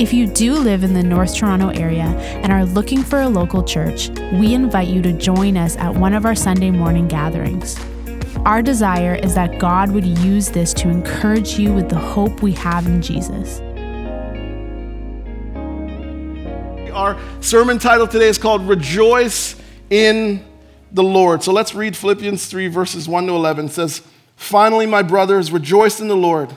If you do live in the North Toronto area and are looking for a local church, we invite you to join us at one of our Sunday morning gatherings. Our desire is that God would use this to encourage you with the hope we have in Jesus. Our sermon title today is called Rejoice in the Lord. So let's read Philippians 3, verses 1 to 11. It says, Finally, my brothers, rejoice in the Lord.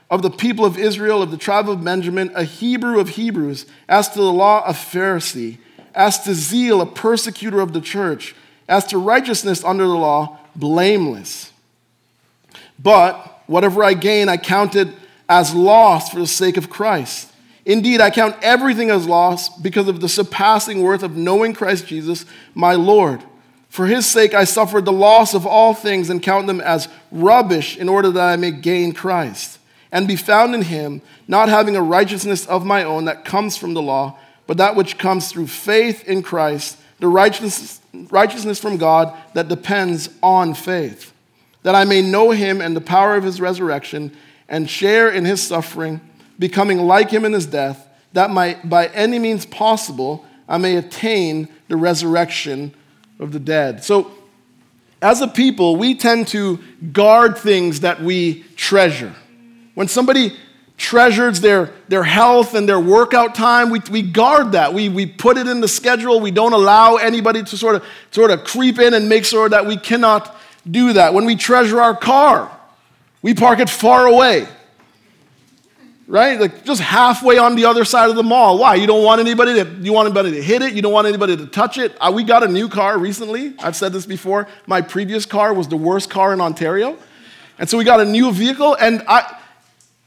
of the people of Israel, of the tribe of Benjamin, a Hebrew of Hebrews, as to the law, a Pharisee, as to zeal, a persecutor of the church, as to righteousness under the law, blameless. But whatever I gain, I counted as loss for the sake of Christ. Indeed, I count everything as loss because of the surpassing worth of knowing Christ Jesus, my Lord. For his sake, I suffered the loss of all things and count them as rubbish in order that I may gain Christ and be found in him, not having a righteousness of my own that comes from the law, but that which comes through faith in Christ, the righteousness, righteousness from God that depends on faith, that I may know him and the power of his resurrection and share in his suffering, becoming like him in his death, that my, by any means possible I may attain the resurrection of the dead. So, as a people, we tend to guard things that we treasure. When somebody treasures their, their health and their workout time, we, we guard that. We, we put it in the schedule. We don't allow anybody to sort of, sort of creep in and make sure that we cannot do that. When we treasure our car, we park it far away. Right? Like just halfway on the other side of the mall. Why? You don't want anybody to you want anybody to hit it, you don't want anybody to touch it. Uh, we got a new car recently. I've said this before. My previous car was the worst car in Ontario. And so we got a new vehicle and I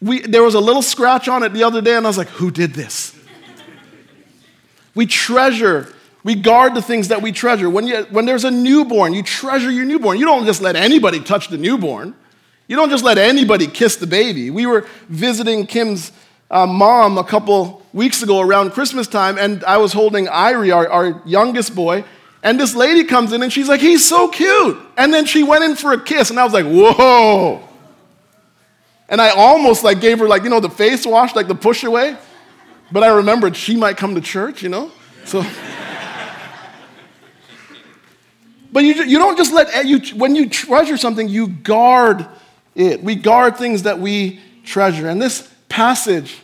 we, there was a little scratch on it the other day, and I was like, who did this? we treasure, we guard the things that we treasure. When, you, when there's a newborn, you treasure your newborn. You don't just let anybody touch the newborn, you don't just let anybody kiss the baby. We were visiting Kim's uh, mom a couple weeks ago around Christmas time, and I was holding Irie, our, our youngest boy, and this lady comes in and she's like, he's so cute. And then she went in for a kiss, and I was like, whoa. And I almost like gave her like, you know, the face wash, like the push away. But I remembered she might come to church, you know? So But you, you don't just let you when you treasure something, you guard it. We guard things that we treasure. And this passage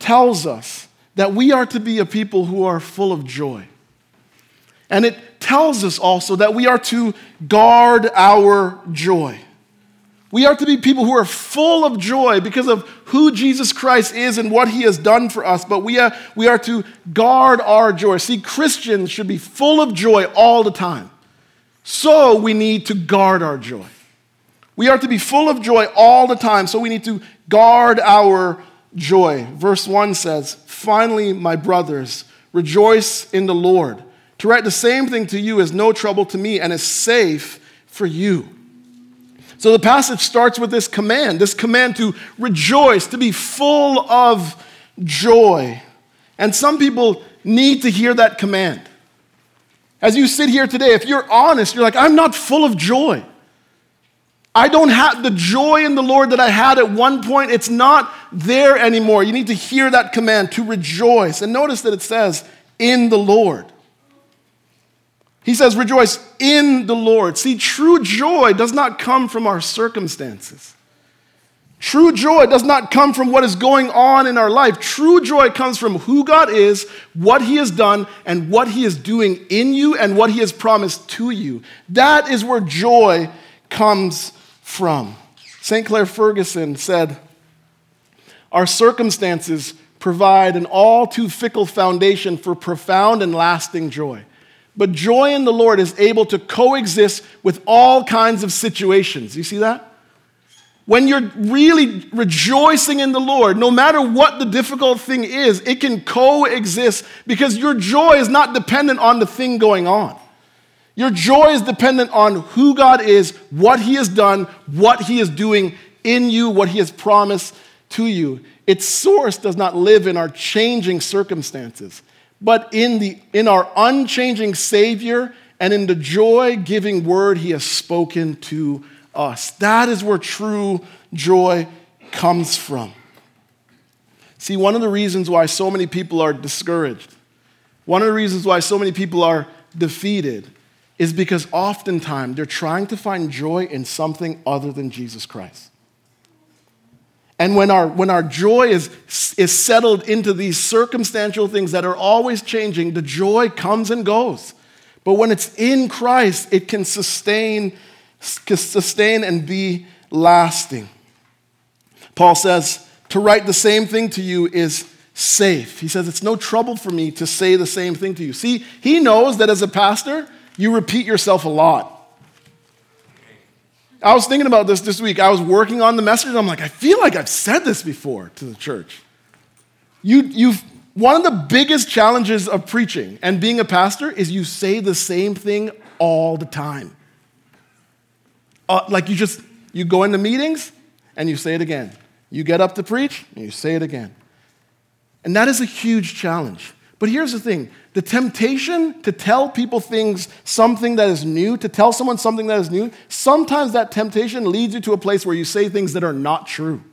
tells us that we are to be a people who are full of joy. And it tells us also that we are to guard our joy. We are to be people who are full of joy because of who Jesus Christ is and what he has done for us, but we are, we are to guard our joy. See, Christians should be full of joy all the time. So we need to guard our joy. We are to be full of joy all the time, so we need to guard our joy. Verse 1 says, Finally, my brothers, rejoice in the Lord. To write the same thing to you is no trouble to me and is safe for you. So the passage starts with this command this command to rejoice, to be full of joy. And some people need to hear that command. As you sit here today, if you're honest, you're like, I'm not full of joy. I don't have the joy in the Lord that I had at one point. It's not there anymore. You need to hear that command to rejoice. And notice that it says, in the Lord. He says, Rejoice in the Lord. See, true joy does not come from our circumstances. True joy does not come from what is going on in our life. True joy comes from who God is, what He has done, and what He is doing in you and what He has promised to you. That is where joy comes from. Sinclair Ferguson said, Our circumstances provide an all too fickle foundation for profound and lasting joy. But joy in the Lord is able to coexist with all kinds of situations. You see that? When you're really rejoicing in the Lord, no matter what the difficult thing is, it can coexist because your joy is not dependent on the thing going on. Your joy is dependent on who God is, what He has done, what He is doing in you, what He has promised to you. Its source does not live in our changing circumstances, but in, the, in our unchanging Savior and in the joy giving word He has spoken to us. That is where true joy comes from. See, one of the reasons why so many people are discouraged, one of the reasons why so many people are defeated, is because oftentimes they're trying to find joy in something other than Jesus Christ. And when our, when our joy is, is settled into these circumstantial things that are always changing, the joy comes and goes. But when it's in Christ, it can sustain, sustain and be lasting. Paul says, to write the same thing to you is safe. He says, it's no trouble for me to say the same thing to you. See, he knows that as a pastor, you repeat yourself a lot. I was thinking about this this week. I was working on the message. I'm like, I feel like I've said this before to the church. You, you've, one of the biggest challenges of preaching and being a pastor is you say the same thing all the time. Uh, like you just, you go into meetings and you say it again. You get up to preach and you say it again. And that is a huge challenge. But here's the thing the temptation to tell people things, something that is new, to tell someone something that is new, sometimes that temptation leads you to a place where you say things that are not true.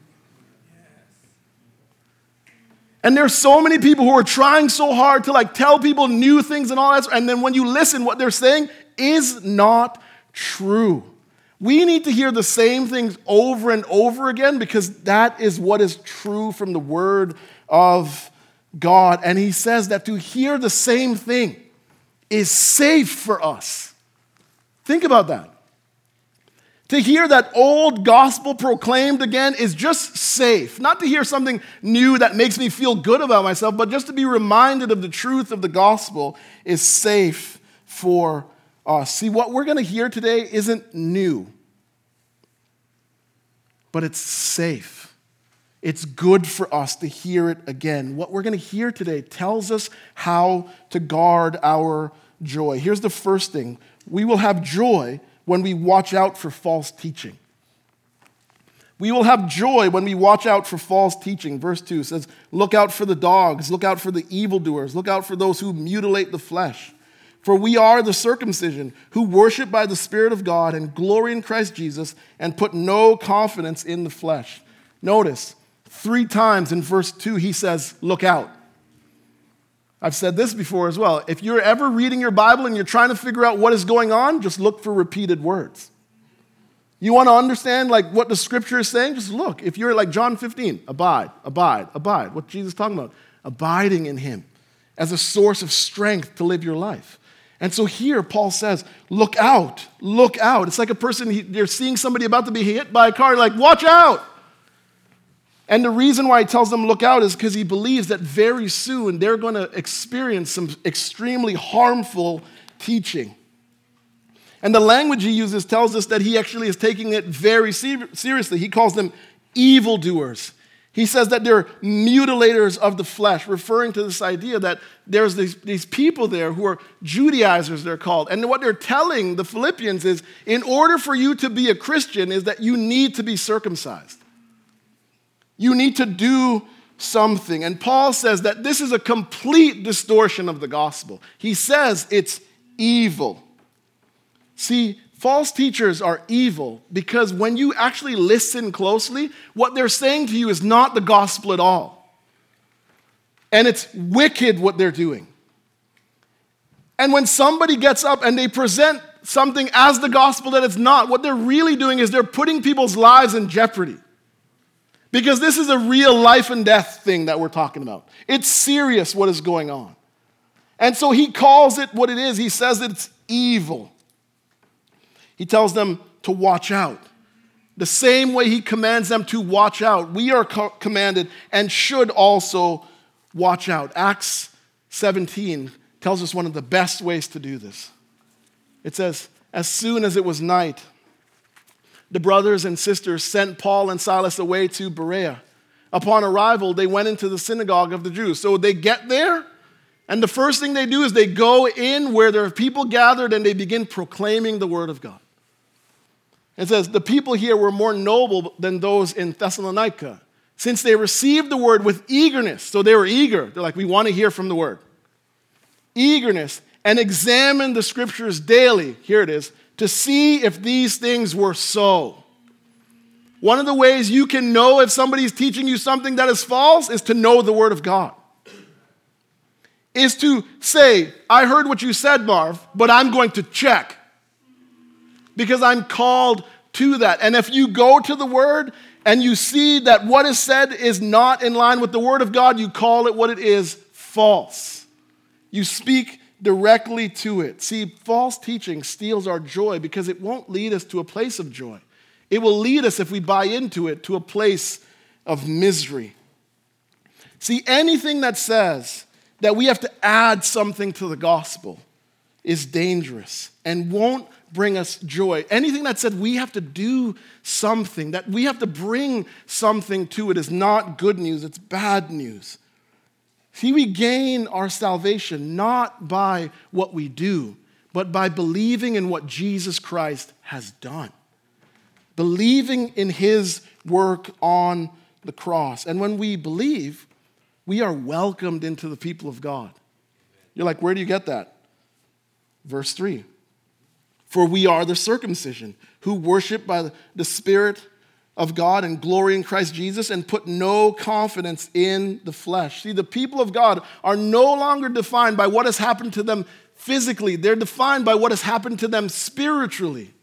And there's so many people who are trying so hard to like tell people new things and all that, and then when you listen, what they're saying is not true. We need to hear the same things over and over again because that is what is true from the word of God, and he says that to hear the same thing is safe for us. Think about that. To hear that old gospel proclaimed again is just safe. Not to hear something new that makes me feel good about myself, but just to be reminded of the truth of the gospel is safe for us. See, what we're going to hear today isn't new, but it's safe. It's good for us to hear it again. What we're going to hear today tells us how to guard our joy. Here's the first thing we will have joy when we watch out for false teaching. We will have joy when we watch out for false teaching. Verse 2 says, Look out for the dogs, look out for the evildoers, look out for those who mutilate the flesh. For we are the circumcision who worship by the Spirit of God and glory in Christ Jesus and put no confidence in the flesh. Notice, Three times in verse 2, he says, Look out. I've said this before as well. If you're ever reading your Bible and you're trying to figure out what is going on, just look for repeated words. You want to understand like what the scripture is saying? Just look. If you're like John 15, abide, abide, abide. What Jesus talking about? Abiding in him as a source of strength to live your life. And so here Paul says, look out, look out. It's like a person, you're seeing somebody about to be hit by a car, like, watch out. And the reason why he tells them look out is because he believes that very soon they're going to experience some extremely harmful teaching. And the language he uses tells us that he actually is taking it very seriously. He calls them evildoers. He says that they're mutilators of the flesh, referring to this idea that there's these, these people there who are Judaizers, they're called. And what they're telling the Philippians is in order for you to be a Christian, is that you need to be circumcised. You need to do something. And Paul says that this is a complete distortion of the gospel. He says it's evil. See, false teachers are evil because when you actually listen closely, what they're saying to you is not the gospel at all. And it's wicked what they're doing. And when somebody gets up and they present something as the gospel that it's not, what they're really doing is they're putting people's lives in jeopardy. Because this is a real life and death thing that we're talking about. It's serious what is going on. And so he calls it what it is. He says it's evil. He tells them to watch out. the same way he commands them to watch out, we are co- commanded and should also watch out. Acts 17 tells us one of the best ways to do this. It says, As soon as it was night, the brothers and sisters sent Paul and Silas away to Berea. Upon arrival, they went into the synagogue of the Jews. So they get there, and the first thing they do is they go in where there are people gathered and they begin proclaiming the word of God. It says, The people here were more noble than those in Thessalonica, since they received the word with eagerness. So they were eager. They're like, We want to hear from the word. Eagerness, and examine the scriptures daily. Here it is to see if these things were so. One of the ways you can know if somebody's teaching you something that is false is to know the Word of God. Is to say, I heard what you said, Marv, but I'm going to check because I'm called to that. And if you go to the Word and you see that what is said is not in line with the Word of God, you call it what it is false. You speak directly to it. See, false teaching steals our joy because it won't lead us to a place of joy. It will lead us, if we buy into it, to a place of misery. See, anything that says that we have to add something to the gospel is dangerous and won't bring us joy. Anything that said we have to do something, that we have to bring something to it, is not good news, it's bad news. See, we gain our salvation not by what we do, but by believing in what Jesus Christ has done. Believing in his work on the cross. And when we believe, we are welcomed into the people of God. You're like, where do you get that? Verse 3 for we are the circumcision who worship by the Spirit of God and glory in Christ Jesus and put no confidence in the flesh. See, the people of God are no longer defined by what has happened to them physically, they're defined by what has happened to them spiritually.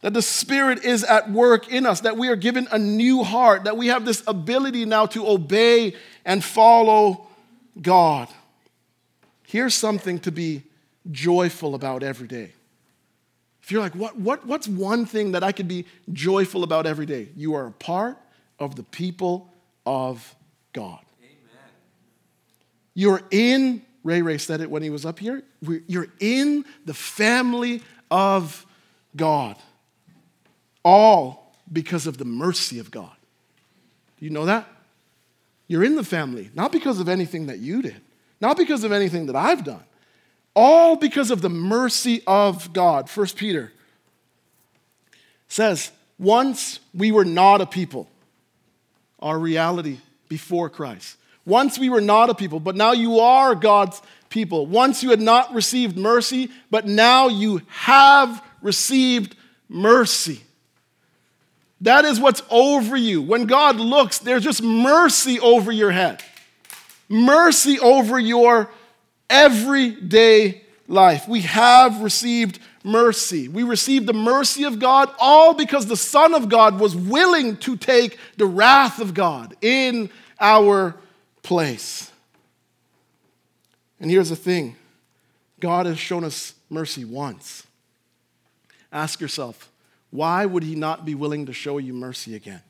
That the Spirit is at work in us, that we are given a new heart, that we have this ability now to obey and follow God. Here's something to be joyful about every day. You're like, what, what, what's one thing that I could be joyful about every day? You are a part of the people of God. Amen. You're in, Ray Ray said it when he was up here, you're in the family of God. All because of the mercy of God. Do you know that? You're in the family, not because of anything that you did, not because of anything that I've done, all because of the mercy of God. First Peter says, Once we were not a people, our reality before Christ. Once we were not a people, but now you are God's people. Once you had not received mercy, but now you have received mercy. That is what's over you. When God looks, there's just mercy over your head, mercy over your everyday life. We have received mercy. We received the mercy of God all because the Son of God was willing to take the wrath of God in our place. And here's the thing God has shown us mercy once. Ask yourself, why would He not be willing to show you mercy again?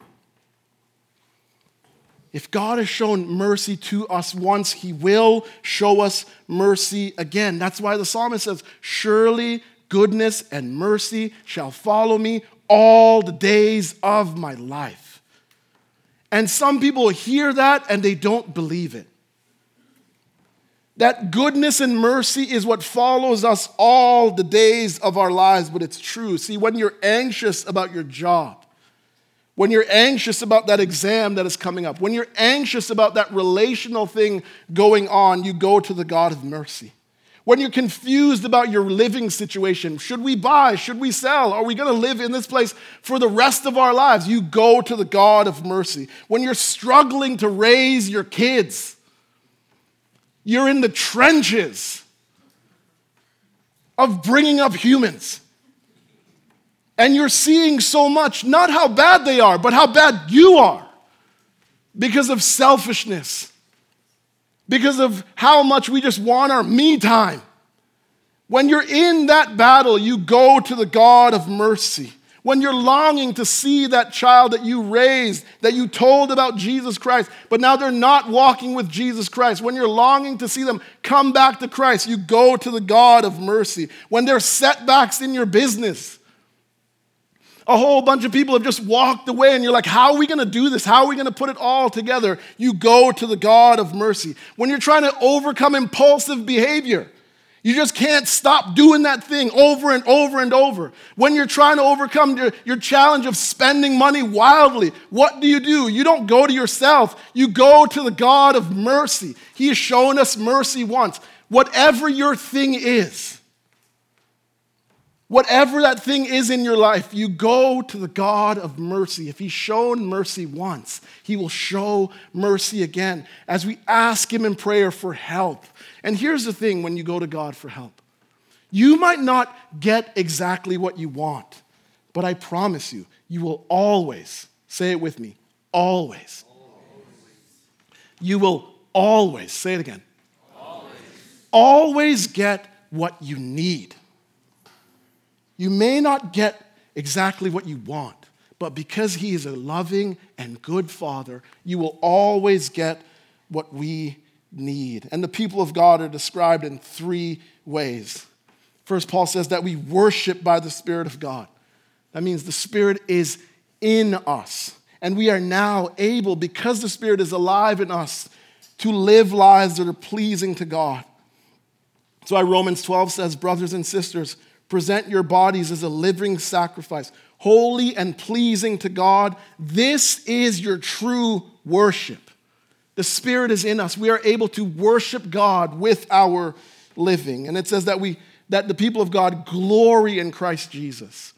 If God has shown mercy to us once, He will show us mercy again. That's why the psalmist says, Surely goodness and mercy shall follow me all the days of my life. And some people hear that and they don't believe it. That goodness and mercy is what follows us all the days of our lives, but it's true. See, when you're anxious about your job, when you're anxious about that exam that is coming up, when you're anxious about that relational thing going on, you go to the God of mercy. When you're confused about your living situation, should we buy? Should we sell? Are we going to live in this place for the rest of our lives? You go to the God of mercy. When you're struggling to raise your kids, you're in the trenches of bringing up humans and you're seeing so much, not how bad they are, but how bad you are because of selfishness, because of how much we just want our me time. When you're in that battle, you go to the God of mercy. when you're longing to see that child that you raised, that you told about Jesus Christ, but now they're not walking with Jesus Christ, when you're longing to see them come back to Christ, you go to the God of mercy. When there's setbacks in your business, a whole bunch of people have just walked away, and you're like, How are we going to do this? How are we going to put it all together? You go to the God of mercy. When you're trying to overcome impulsive behavior, you just can't stop doing that thing over and over and over. When you're trying to overcome your, your challenge of spending money wildly, what do you do? You don't go to yourself, you go to the God of mercy. He has shown us mercy once. Whatever your thing is, whatever that thing is in your life, you go to the God of mercy. If He's shown mercy once, He will show mercy again as we ask Him in prayer for help and here's the thing when you go to God for help you might not get exactly what you want, but I promise you, you will always, say it with me, always. You will always, say it again, always. always get what you need. You may not get exactly what you want, but because He is a loving and good Father, you will always get what we need. And the people of God are described in three ways. First, Paul says that we worship by the Spirit of God. That means the Spirit is in us. And we are now able, because the Spirit is alive in us, to live lives that are pleasing to God. That's why Romans 12 says, Brothers and sisters, present your bodies as a living sacrifice, holy and pleasing to God. This is your true worship. The Spirit is in us. We are able to worship God with our living. And it says that we that the people of God glory in Christ Jesus.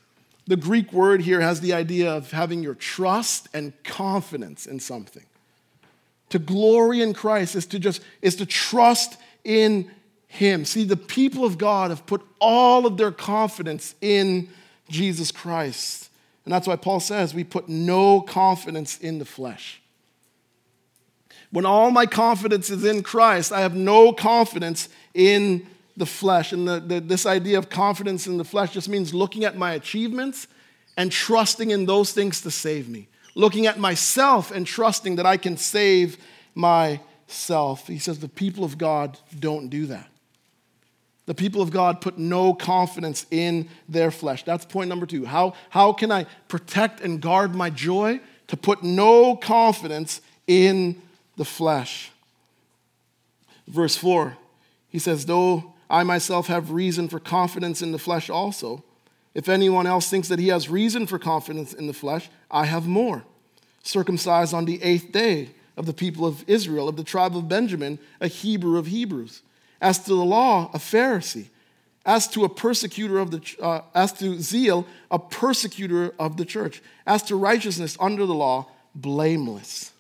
The Greek word here has the idea of having your trust and confidence in something. To glory in Christ is to just is to trust in him. See, the people of God have put all of their confidence in Jesus Christ. And that's why Paul says we put no confidence in the flesh. When all my confidence is in Christ, I have no confidence in the flesh. And the, the, this idea of confidence in the flesh just means looking at my achievements and trusting in those things to save me. Looking at myself and trusting that I can save myself. He says the people of God don't do that. The people of God put no confidence in their flesh. That's point number two. How, how can I protect and guard my joy? To put no confidence in the flesh. Verse 4, he says, Though I myself have reason for confidence in the flesh also, if anyone else thinks that he has reason for confidence in the flesh, I have more. Circumcised on the eighth day of the people of Israel, of the tribe of Benjamin, a Hebrew of Hebrews. As to the law, a Pharisee. As to a persecutor of the, uh, as to zeal, a persecutor of the church. As to righteousness under the law, blameless.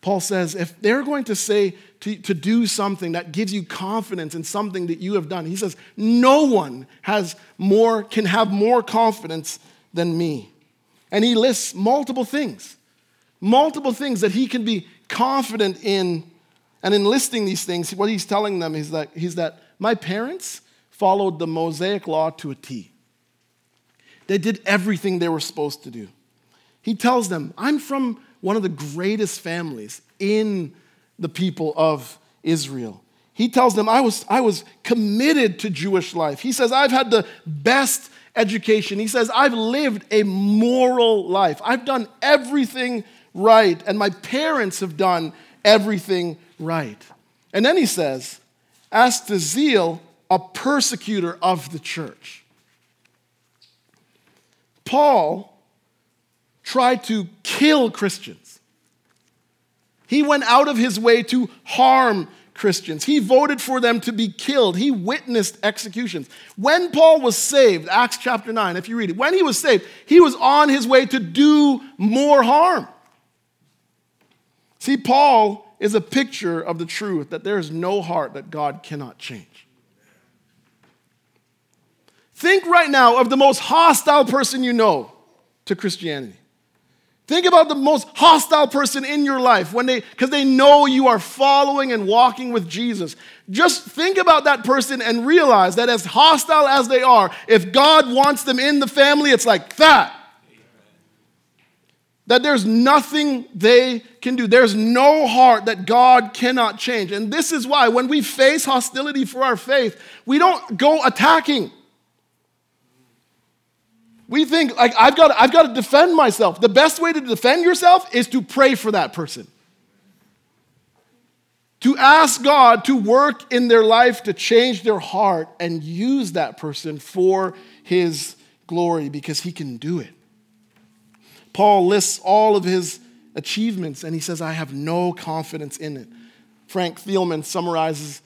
Paul says if they're going to say to, to do something that gives you confidence in something that you have done, he says, no one has more, can have more confidence than me. And he lists multiple things, multiple things that he can be confident in. And in listing these things, what he's telling them is that, he's that my parents followed the Mosaic law to a T. They did everything they were supposed to do. He tells them, I'm from one of the greatest families in the people of Israel. He tells them, I was, I was committed to Jewish life. He says, I've had the best education. He says, I've lived a moral life. I've done everything right, and my parents have done everything right. And then he says, As to zeal, a persecutor of the church. Paul tried to kill Christians. He went out of his way to harm Christians. He voted for them to be killed. He witnessed executions. When Paul was saved, Acts chapter 9, if you read it, when he was saved, he was on his way to do more harm. See, Paul is a picture of the truth that there is no heart that God cannot change. Think right now of the most hostile person you know to Christianity. Think about the most hostile person in your life when they because they know you are following and walking with Jesus. Just think about that person and realize that as hostile as they are, if God wants them in the family, it's like that. That there's nothing they can do. There's no heart that God cannot change. And this is why when we face hostility for our faith, we don't go attacking. We think, like, I've got, I've got to defend myself. The best way to defend yourself is to pray for that person. To ask God to work in their life to change their heart and use that person for his glory because he can do it. Paul lists all of his achievements and he says, I have no confidence in it. Frank Thielman summarizes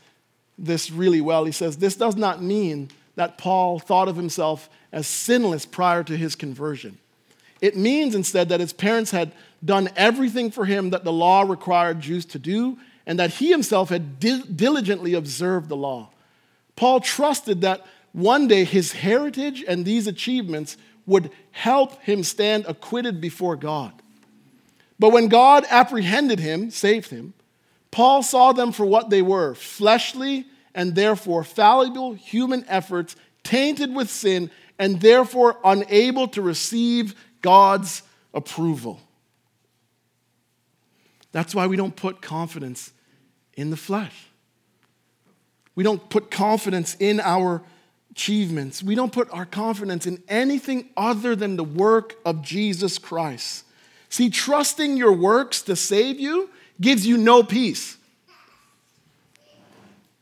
this really well. He says, This does not mean that Paul thought of himself as sinless prior to his conversion. It means instead that his parents had done everything for him that the law required Jews to do, and that he himself had di- diligently observed the law. Paul trusted that one day his heritage and these achievements would help him stand acquitted before God. But when God apprehended him, saved him, Paul saw them for what they were fleshly and therefore fallible human efforts tainted with sin and therefore unable to receive God's approval. That's why we don't put confidence in the flesh. We don't put confidence in our achievements. We don't put our confidence in anything other than the work of Jesus Christ. See, trusting your works to save you gives you no peace.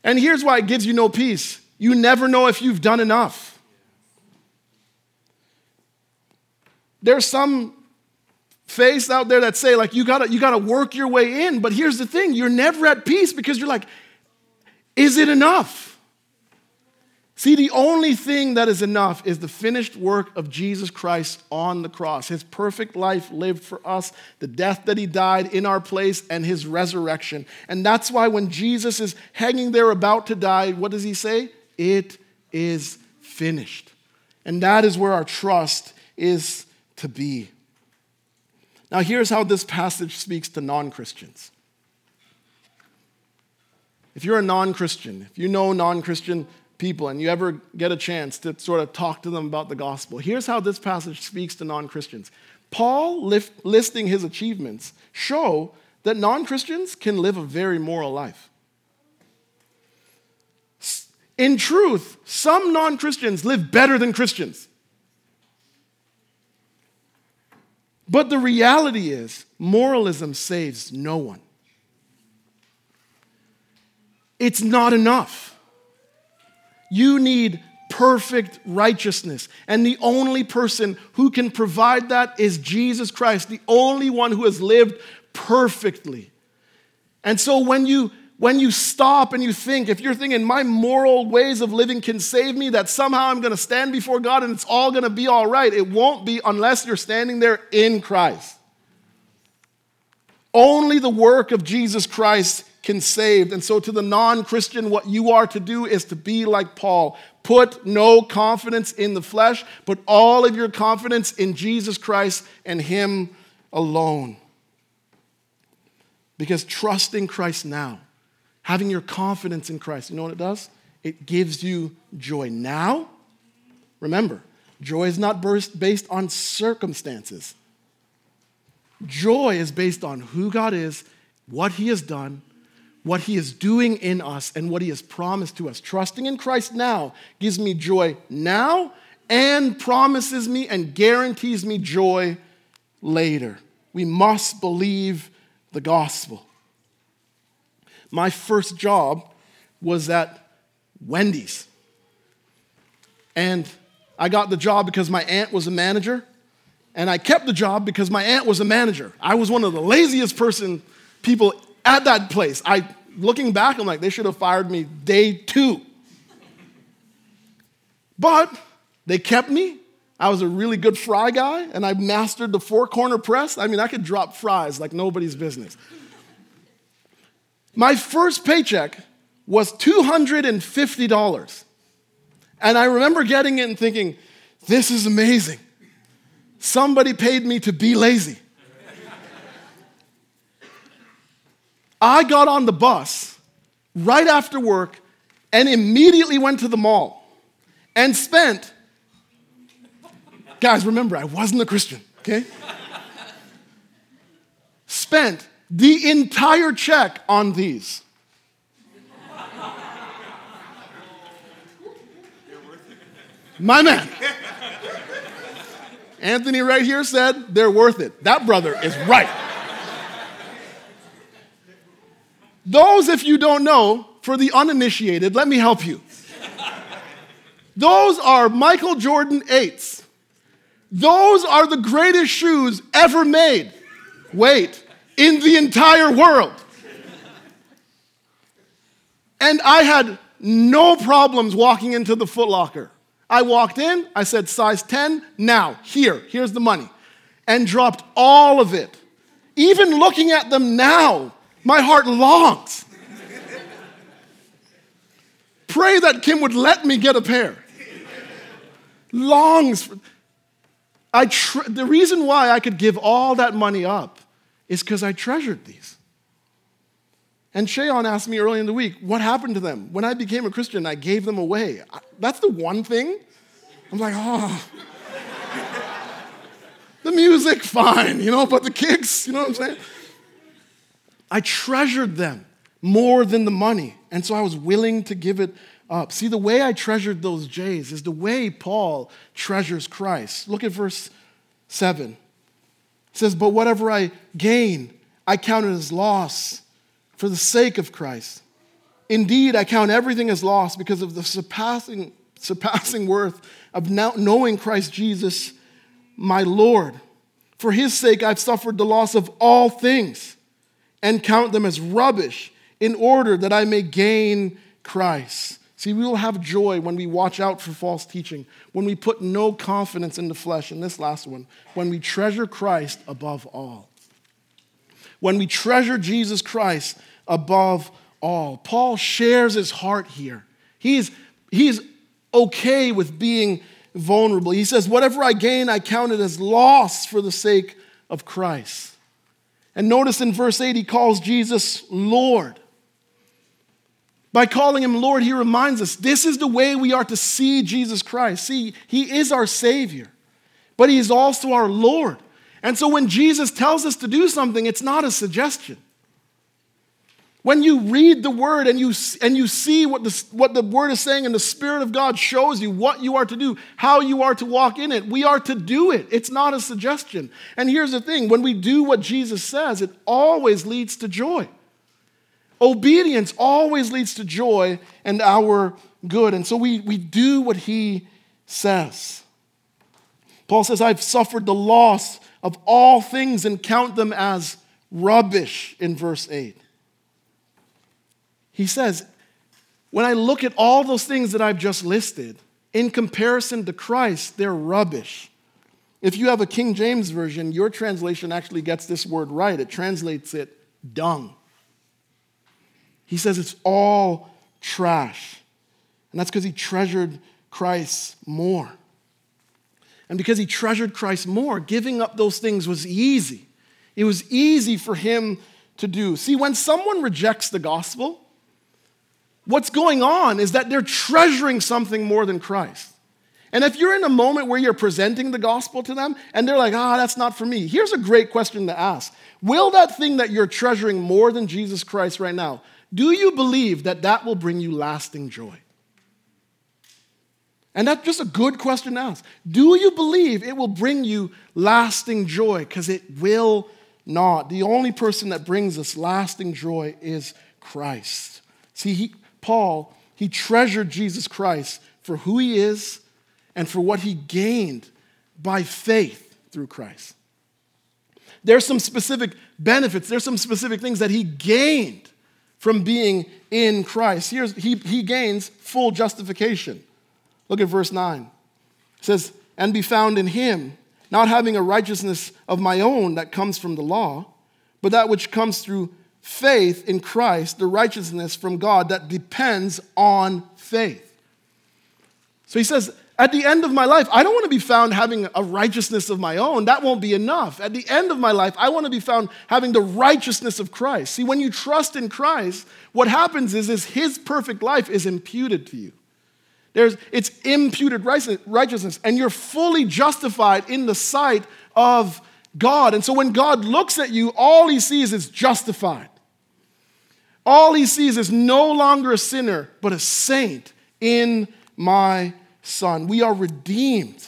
And here's why it gives you no peace you never know if you've done enough. There's some faiths out there that say, like, you gotta, you gotta work your way in. But here's the thing you're never at peace because you're like, is it enough? See, the only thing that is enough is the finished work of Jesus Christ on the cross. His perfect life lived for us, the death that he died in our place, and his resurrection. And that's why when Jesus is hanging there about to die, what does he say? It is finished. And that is where our trust is to be. Now, here's how this passage speaks to non Christians. If you're a non Christian, if you know non Christian people and you ever get a chance to sort of talk to them about the gospel, here's how this passage speaks to non Christians. Paul lift, listing his achievements show that non Christians can live a very moral life. In truth, some non Christians live better than Christians. But the reality is, moralism saves no one. It's not enough. You need perfect righteousness. And the only person who can provide that is Jesus Christ, the only one who has lived perfectly. And so when you when you stop and you think, if you're thinking my moral ways of living can save me, that somehow I'm going to stand before God and it's all going to be all right, it won't be unless you're standing there in Christ. Only the work of Jesus Christ can save. And so, to the non Christian, what you are to do is to be like Paul. Put no confidence in the flesh, but all of your confidence in Jesus Christ and Him alone. Because trusting Christ now, having your confidence in Christ, you know what it does? It gives you joy now. Remember, joy is not based on circumstances. Joy is based on who God is, what He has done, what He is doing in us, and what He has promised to us. Trusting in Christ now gives me joy now and promises me and guarantees me joy later. We must believe the gospel. My first job was at Wendy's. And I got the job because my aunt was a manager, and I kept the job because my aunt was a manager. I was one of the laziest person people at that place. I looking back, I'm like, they should have fired me day two. But they kept me. I was a really good fry guy, and I mastered the four corner press. I mean, I could drop fries like nobody's business. My first paycheck was $250. And I remember getting it and thinking, this is amazing. Somebody paid me to be lazy. I got on the bus right after work and immediately went to the mall and spent, guys, remember, I wasn't a Christian, okay? spent the entire check on these. My man. Anthony right here said they're worth it. That brother is right. Those, if you don't know, for the uninitiated, let me help you. Those are Michael Jordan 8s. Those are the greatest shoes ever made. Wait, in the entire world. And I had no problems walking into the Footlocker. I walked in, I said, size 10, now, here, here's the money, and dropped all of it. Even looking at them now, my heart longs. Pray that Kim would let me get a pair. longs. For, I tre- the reason why I could give all that money up is because I treasured these. And Shayon asked me early in the week, what happened to them? When I became a Christian, I gave them away. That's the one thing. I'm like, oh. the music, fine, you know, but the kicks, you know what I'm saying? I treasured them more than the money. And so I was willing to give it up. See, the way I treasured those J's is the way Paul treasures Christ. Look at verse 7. It says, But whatever I gain, I count it as loss for the sake of Christ. Indeed, I count everything as loss because of the surpassing, surpassing worth of now knowing Christ Jesus, my Lord. For his sake, I've suffered the loss of all things and count them as rubbish in order that I may gain Christ. See, we will have joy when we watch out for false teaching, when we put no confidence in the flesh, and this last one, when we treasure Christ above all. When we treasure Jesus Christ above all. Paul shares his heart here. He's, he's okay with being vulnerable. He says, Whatever I gain, I count it as loss for the sake of Christ. And notice in verse 8, he calls Jesus Lord. By calling him Lord, he reminds us this is the way we are to see Jesus Christ. See, he is our Savior, but he is also our Lord. And so when Jesus tells us to do something, it's not a suggestion. When you read the word and you, and you see what the, what the word is saying, and the Spirit of God shows you what you are to do, how you are to walk in it, we are to do it. It's not a suggestion. And here's the thing when we do what Jesus says, it always leads to joy. Obedience always leads to joy and our good. And so we, we do what he says. Paul says, I've suffered the loss of all things and count them as rubbish in verse 8. He says, when I look at all those things that I've just listed, in comparison to Christ, they're rubbish. If you have a King James version, your translation actually gets this word right. It translates it dung. He says it's all trash. And that's because he treasured Christ more. And because he treasured Christ more, giving up those things was easy. It was easy for him to do. See, when someone rejects the gospel, what's going on is that they're treasuring something more than Christ. And if you're in a moment where you're presenting the gospel to them and they're like, ah, that's not for me, here's a great question to ask Will that thing that you're treasuring more than Jesus Christ right now, do you believe that that will bring you lasting joy? And that's just a good question to ask. Do you believe it will bring you lasting joy? Because it will not. The only person that brings us lasting joy is Christ. See, he, Paul, he treasured Jesus Christ for who he is and for what he gained by faith through Christ. There's some specific benefits, there's some specific things that he gained from being in Christ. Here's, he, he gains full justification. Look at verse 9. It says, And be found in him, not having a righteousness of my own that comes from the law, but that which comes through faith in Christ, the righteousness from God that depends on faith. So he says, at the end of my life, I don't want to be found having a righteousness of my own. That won't be enough. At the end of my life, I want to be found having the righteousness of Christ. See, when you trust in Christ, what happens is, is his perfect life is imputed to you. There's, it's imputed righteousness, and you're fully justified in the sight of God. And so when God looks at you, all he sees is justified. All he sees is no longer a sinner, but a saint in my son. We are redeemed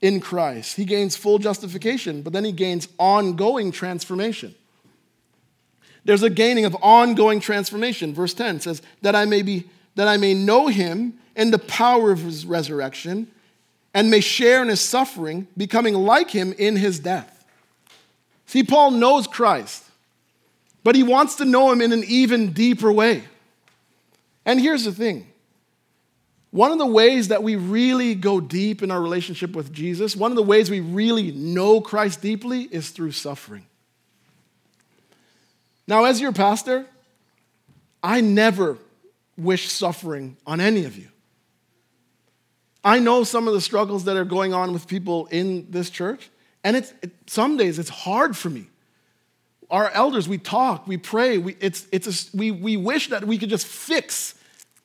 in Christ. He gains full justification, but then he gains ongoing transformation. There's a gaining of ongoing transformation. Verse 10 says, That I may be that I may know him in the power of his resurrection, and may share in his suffering, becoming like him in his death. See, Paul knows Christ, but he wants to know him in an even deeper way. And here's the thing one of the ways that we really go deep in our relationship with Jesus, one of the ways we really know Christ deeply is through suffering. Now, as your pastor, I never wish suffering on any of you. I know some of the struggles that are going on with people in this church, and it's, it, some days it's hard for me. Our elders, we talk, we pray, we, it's, it's a, we, we wish that we could just fix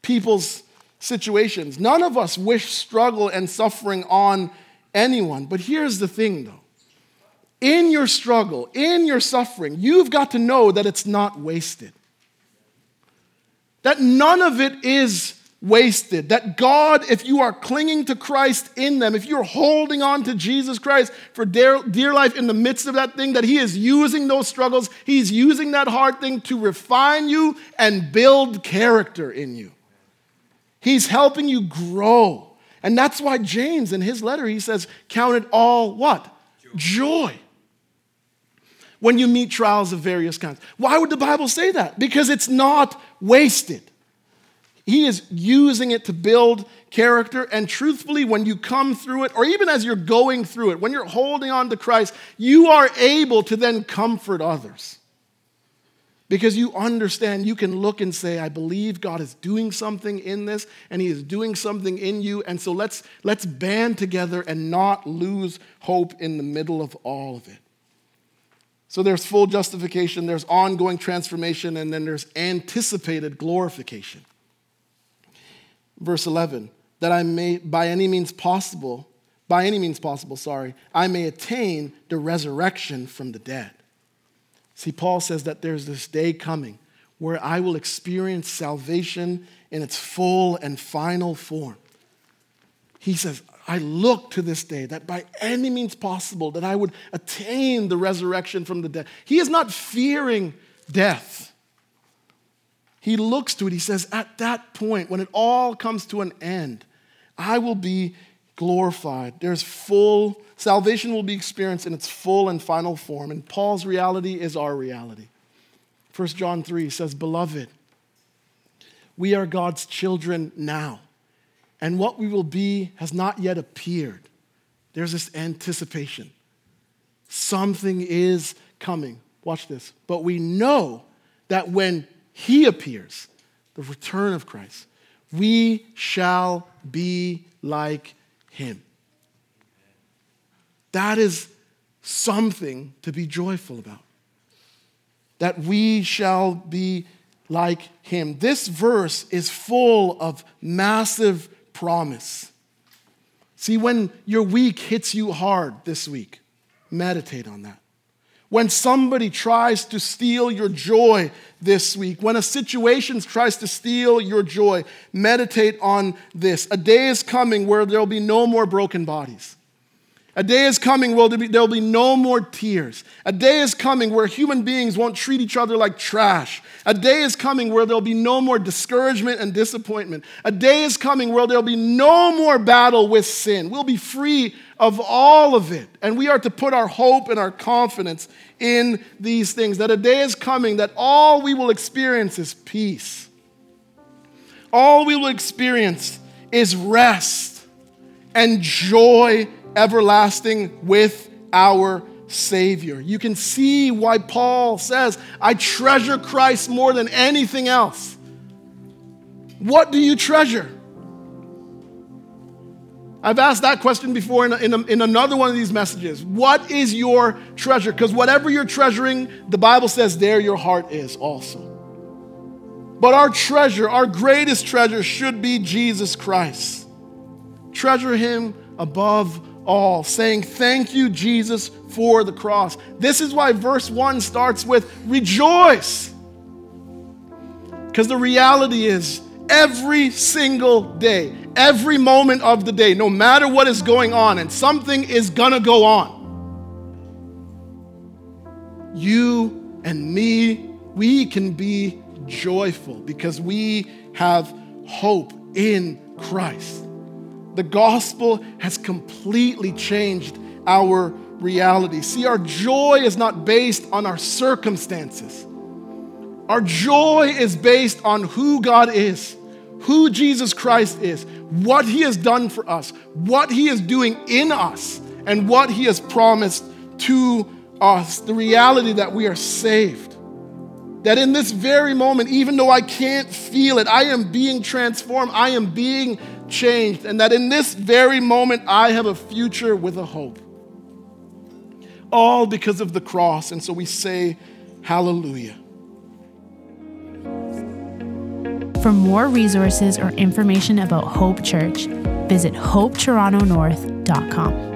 people's situations. None of us wish struggle and suffering on anyone. But here's the thing, though in your struggle, in your suffering, you've got to know that it's not wasted. That none of it is wasted. That God, if you are clinging to Christ in them, if you're holding on to Jesus Christ for dear, dear life in the midst of that thing, that He is using those struggles, He's using that hard thing to refine you and build character in you. He's helping you grow. And that's why James in his letter he says, "Count it all what? Joy. Joy. When you meet trials of various kinds. Why would the Bible say that? Because it's not wasted. He is using it to build character. And truthfully, when you come through it, or even as you're going through it, when you're holding on to Christ, you are able to then comfort others. Because you understand, you can look and say, I believe God is doing something in this, and He is doing something in you. And so let's, let's band together and not lose hope in the middle of all of it. So there's full justification, there's ongoing transformation, and then there's anticipated glorification. Verse 11, that I may, by any means possible, by any means possible, sorry, I may attain the resurrection from the dead. See, Paul says that there's this day coming where I will experience salvation in its full and final form. He says, I look to this day that by any means possible that I would attain the resurrection from the dead. He is not fearing death. He looks to it. He says, at that point, when it all comes to an end, I will be glorified. There's full salvation will be experienced in its full and final form. And Paul's reality is our reality. 1 John 3 says, Beloved, we are God's children now, and what we will be has not yet appeared. There's this anticipation. Something is coming. Watch this. But we know that when He appears, the return of Christ, we shall be like him. That is something to be joyful about. That we shall be like him. This verse is full of massive promise. See, when your week hits you hard this week, meditate on that. When somebody tries to steal your joy this week, when a situation tries to steal your joy, meditate on this. A day is coming where there will be no more broken bodies. A day is coming where there will be no more tears. A day is coming where human beings won't treat each other like trash. A day is coming where there'll be no more discouragement and disappointment. A day is coming where there'll be no more battle with sin. We'll be free of all of it. And we are to put our hope and our confidence in these things. That a day is coming that all we will experience is peace. All we will experience is rest and joy everlasting with our Savior. You can see why Paul says, I treasure Christ more than anything else. What do you treasure? I've asked that question before in, in, in another one of these messages. What is your treasure? Because whatever you're treasuring, the Bible says there your heart is also. But our treasure, our greatest treasure, should be Jesus Christ. Treasure him above all, saying, Thank you, Jesus, for the cross. This is why verse 1 starts with rejoice. Because the reality is, every single day, every moment of the day, no matter what is going on, and something is gonna go on, you and me, we can be joyful because we have hope in Christ. The gospel has completely changed our reality. See, our joy is not based on our circumstances. Our joy is based on who God is, who Jesus Christ is, what He has done for us, what He is doing in us, and what He has promised to us. The reality that we are saved. That in this very moment, even though I can't feel it, I am being transformed, I am being changed, and that in this very moment, I have a future with a hope. All because of the cross. And so we say, Hallelujah. For more resources or information about Hope Church, visit hopetorontonorth.com.